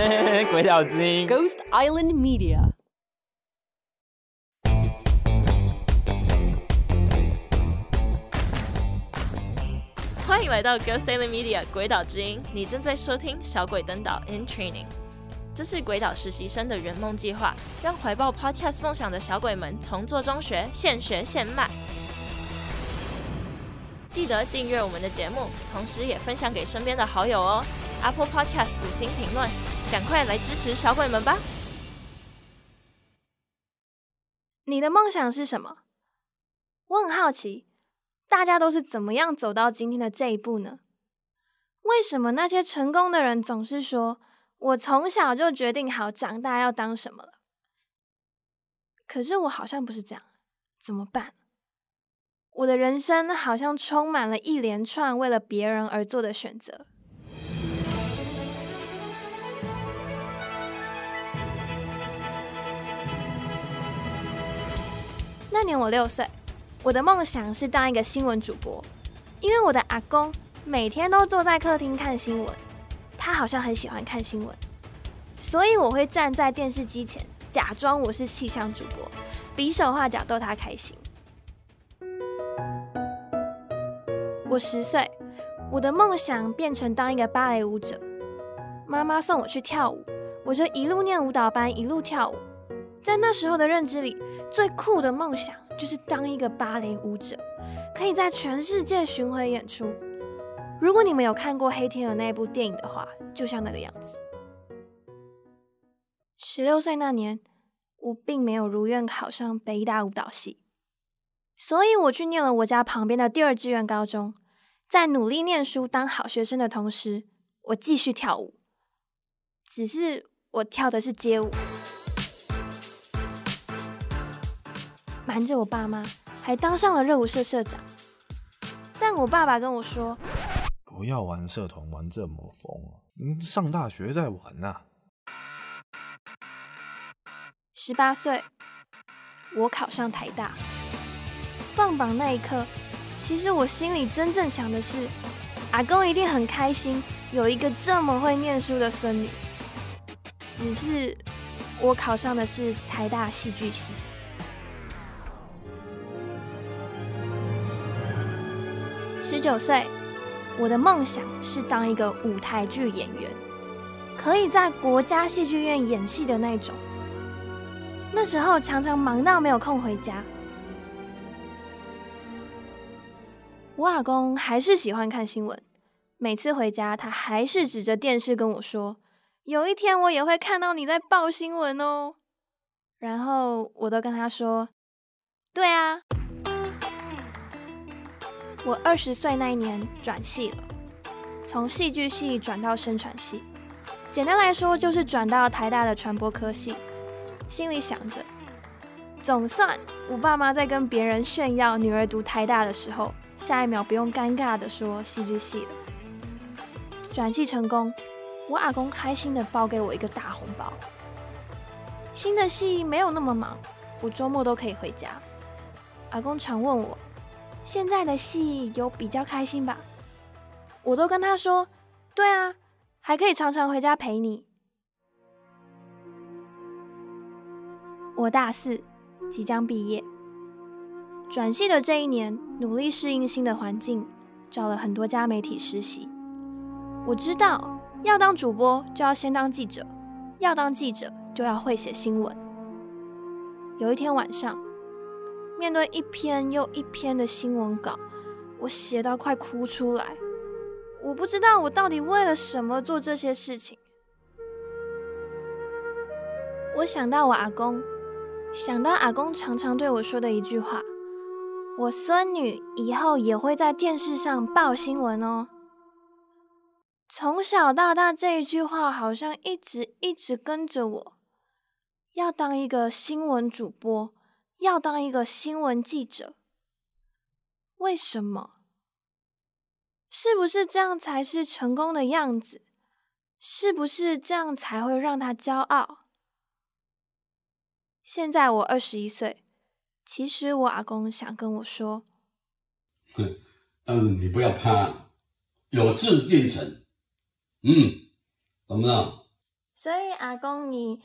鬼岛之音，Ghost Island Media。欢迎来到 Ghost Island Media 鬼岛之音，你正在收听《小鬼登岛 in Training》，这是鬼岛实习生的圆梦计划，让怀抱 Podcast 梦想的小鬼们从做中学，现学现卖。记得订阅我们的节目，同时也分享给身边的好友哦。Apple Podcast 五星评论，赶快来支持小鬼们吧！你的梦想是什么？我很好奇，大家都是怎么样走到今天的这一步呢？为什么那些成功的人总是说，我从小就决定好长大要当什么了？可是我好像不是这样，怎么办？我的人生好像充满了一连串为了别人而做的选择。那年我六岁，我的梦想是当一个新闻主播，因为我的阿公每天都坐在客厅看新闻，他好像很喜欢看新闻，所以我会站在电视机前，假装我是气象主播，比手画脚逗他开心。我十岁，我的梦想变成当一个芭蕾舞者。妈妈送我去跳舞，我就一路念舞蹈班，一路跳舞。在那时候的认知里，最酷的梦想就是当一个芭蕾舞者，可以在全世界巡回演出。如果你们有看过《黑天鹅》那部电影的话，就像那个样子。十六岁那年，我并没有如愿考上北大舞蹈系。所以我去念了我家旁边的第二志愿高中，在努力念书当好学生的同时，我继续跳舞。只是我跳的是街舞，瞒着我爸妈，还当上了热舞社社长。但我爸爸跟我说：“不要玩社团玩这么疯，嗯，上大学再玩呐。”十八岁，我考上台大。放榜那一刻，其实我心里真正想的是，阿公一定很开心，有一个这么会念书的孙女。只是我考上的是台大戏剧系。十九岁，我的梦想是当一个舞台剧演员，可以在国家戏剧院演戏的那种。那时候常常忙到没有空回家。我阿公还是喜欢看新闻，每次回家，他还是指着电视跟我说：“有一天我也会看到你在报新闻哦。”然后我都跟他说：“对啊。”我二十岁那一年转系了，从戏剧系转到声传系，简单来说就是转到台大的传播科系。心里想着，总算我爸妈在跟别人炫耀女儿读台大的时候。下一秒不用尴尬的说戏剧系了，转系成功，我阿公开心的包给我一个大红包。新的系没有那么忙，我周末都可以回家。阿公常问我，现在的戏有比较开心吧？我都跟他说，对啊，还可以常常回家陪你。我大四，即将毕业。转系的这一年，努力适应新的环境，找了很多家媒体实习。我知道，要当主播就要先当记者，要当记者就要会写新闻。有一天晚上，面对一篇又一篇的新闻稿，我写到快哭出来。我不知道我到底为了什么做这些事情。我想到我阿公，想到阿公常常对我说的一句话。我孙女以后也会在电视上报新闻哦。从小到大，这一句话好像一直一直跟着我。要当一个新闻主播，要当一个新闻记者。为什么？是不是这样才是成功的样子？是不是这样才会让他骄傲？现在我二十一岁。其实我阿公想跟我说，哼，但是你不要怕，有志进城，嗯，懂不懂？所以阿公，你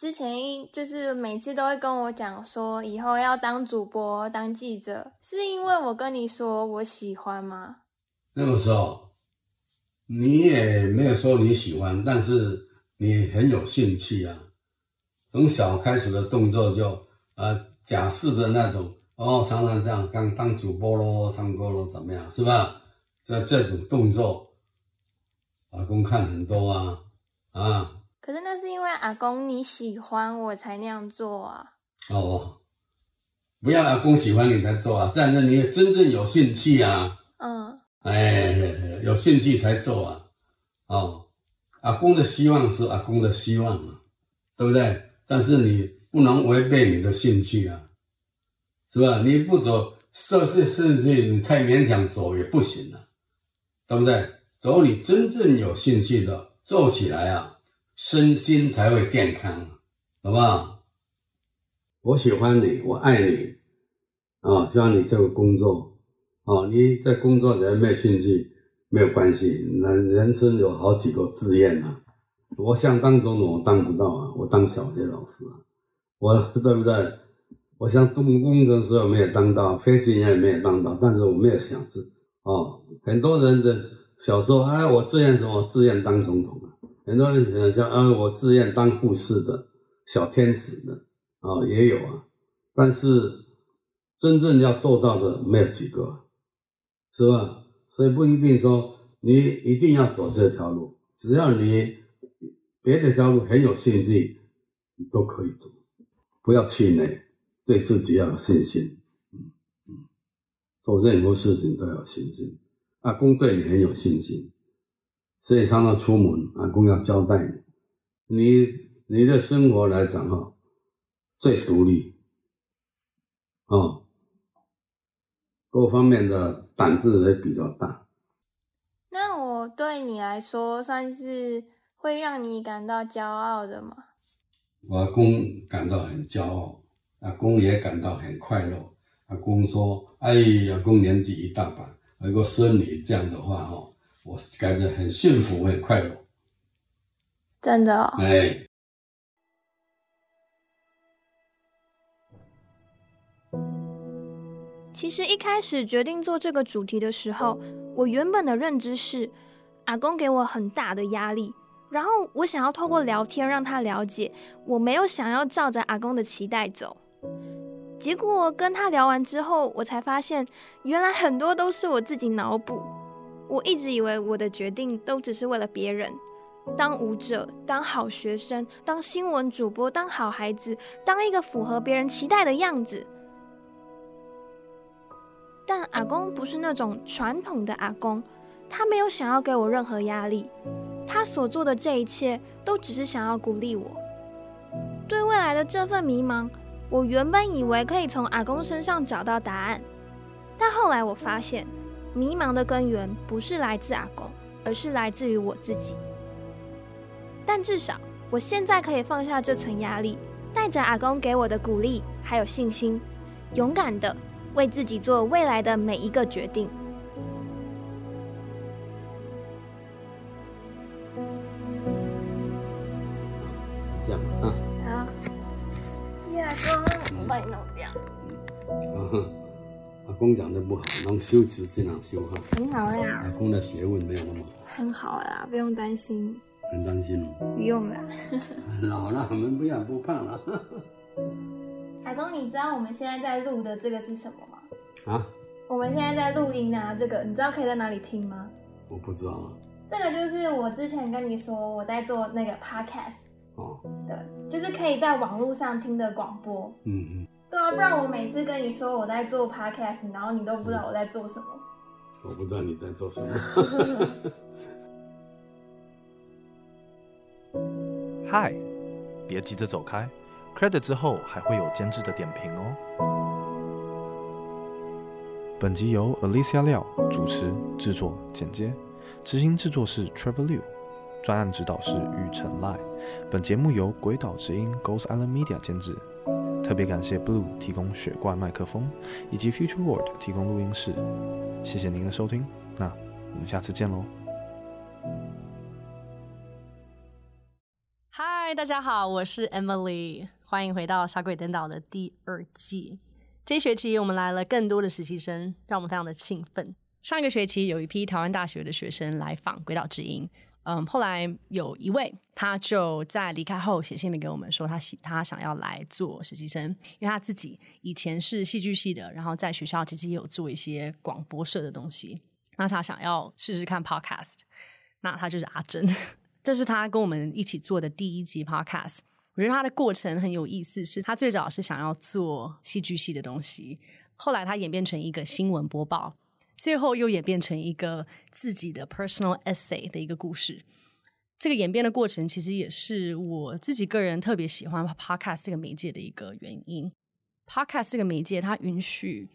之前一就是每次都会跟我讲说，以后要当主播、当记者，是因为我跟你说我喜欢吗？那个时候你也没有说你喜欢，但是你很有兴趣啊。从小开始的动作就呃假释的那种，哦，常常这样当当主播咯，唱歌咯，怎么样，是吧？这这种动作，老公看很多啊啊。可是那是因为阿公你喜欢我才那样做啊！哦，不要阿公喜欢你才做啊，这样子你也真正有兴趣啊。嗯，哎，有兴趣才做啊。哦，阿公的希望是阿公的希望嘛，对不对？但是你不能违背你的兴趣啊，是吧？你不走，甚至甚至你太勉强走也不行了，对不对？走你真正有兴趣的，做起来啊。身心才会健康，好不好？我喜欢你，我爱你，啊、希望你这个工作，啊、你在工作里面没有兴趣没有关系。人人生有好几个志愿啊，我想当总统，我当不到啊，我当小学老师啊，我 对不对？我想当工程师，我没有当到，飞行员也没有当到，但是我没有想这，哦，很多人的小时候，哎，我志愿什么？我志愿当总统啊。很多人想像啊，我志愿当护士的小天使的啊、也有啊，但是真正要做到的没有几个，是吧？所以不一定说你一定要走这条路，只要你别的条路很有兴趣，你都可以走，不要气馁，对自己要有信心，嗯嗯，做任何事情都要有信心。阿公对你很有信心。所以常常出门，阿公要交代你，你你的生活来讲哈，最独立，哦，各方面的胆子也比较大。那我对你来说算是会让你感到骄傲的吗？我阿公感到很骄傲，阿公也感到很快乐。阿公说：“哎，阿公年纪一大把，有个孙女这样的话哈。”我感觉很幸福，很快乐，真的、哦。哎，其实一开始决定做这个主题的时候，我原本的认知是，阿公给我很大的压力，然后我想要透过聊天让他了解，我没有想要照着阿公的期待走。结果跟他聊完之后，我才发现，原来很多都是我自己脑补。我一直以为我的决定都只是为了别人，当舞者、当好学生、当新闻主播、当好孩子、当一个符合别人期待的样子。但阿公不是那种传统的阿公，他没有想要给我任何压力，他所做的这一切都只是想要鼓励我。对未来的这份迷茫，我原本以为可以从阿公身上找到答案，但后来我发现。迷茫的根源不是来自阿公，而是来自于我自己。但至少我现在可以放下这层压力，带着阿公给我的鼓励还有信心，勇敢的为自己做未来的每一个决定。这样啊？好，阿公，我帮你弄掉。嗯阿公讲的不好，能修持尽量修哈。很好呀。阿公的学问没有那么好。很好啦，不用担心。很担心吗？不用啦。老了，我们不要不胖了。海公，你知道我们现在在录的这个是什么吗？啊？我们现在在录音啊，这个你知道可以在哪里听吗？我不知道啊。这个就是我之前跟你说我在做那个 podcast。哦。对，就是可以在网络上听的广播。嗯嗯。对啊，不然我每次跟你说我在做 podcast，然后你都不知道我在做什么。我不知道你在做什么。嗨，别急着走开，credit 之后还会有监制的点评哦。本集由 Alicia 廖主持、制作、剪接，执行制作是 Trevor Liu，专案指导是玉成赖。本节目由鬼岛之音 Ghost Island Media 监制。特别感谢 Blue 提供雪怪麦克风，以及 Future World 提供录音室。谢谢您的收听，那我们下次见喽。嗨，大家好，我是 Emily，欢迎回到《小鬼登岛》的第二季。这一学期我们来了更多的实习生，让我们非常的兴奋。上一个学期有一批台湾大学的学生来访《鬼岛之音》，嗯，后来有一位他就在离开后写信了给我们，说他喜他想要来做实习生，因为他自己以前是戏剧系的，然后在学校其实也有做一些广播社的东西，那他想要试试看 Podcast，那他就是阿珍，这是他跟我们一起做的第一集 Podcast。我觉得他的过程很有意思，是他最早是想要做戏剧系的东西，后来他演变成一个新闻播报，最后又演变成一个自己的 personal essay 的一个故事。这个演变的过程，其实也是我自己个人特别喜欢 podcast 这个媒介的一个原因。podcast 这个媒介，它允许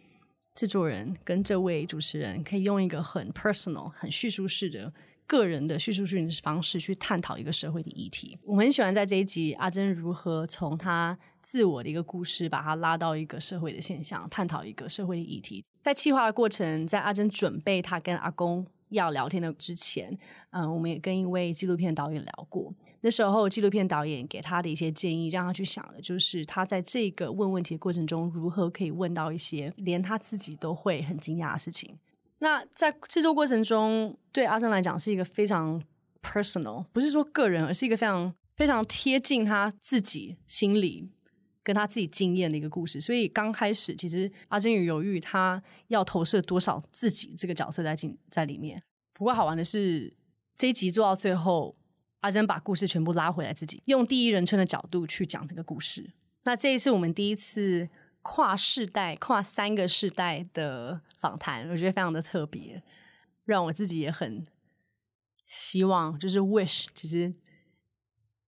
制作人跟这位主持人可以用一个很 personal、很叙述式的。个人的叙述性的方式去探讨一个社会的议题，我很喜欢在这一集阿珍如何从他自我的一个故事，把他拉到一个社会的现象，探讨一个社会的议题。在企划的过程，在阿珍准备他跟阿公要聊天的之前，嗯，我们也跟一位纪录片导演聊过。那时候纪录片导演给他的一些建议，让他去想的就是他在这个问问题的过程中，如何可以问到一些连他自己都会很惊讶的事情。那在制作过程中，对阿珍来讲是一个非常 personal，不是说个人，而是一个非常非常贴近他自己心里跟他自己经验的一个故事。所以刚开始，其实阿珍有犹豫，他要投射多少自己这个角色在进在里面。不过好玩的是，这一集做到最后，阿珍把故事全部拉回来，自己用第一人称的角度去讲这个故事。那这一次我们第一次。跨世代、跨三个世代的访谈，我觉得非常的特别，让我自己也很希望，就是 wish，其实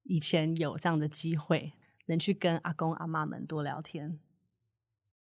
以前有这样的机会，能去跟阿公阿妈们多聊天。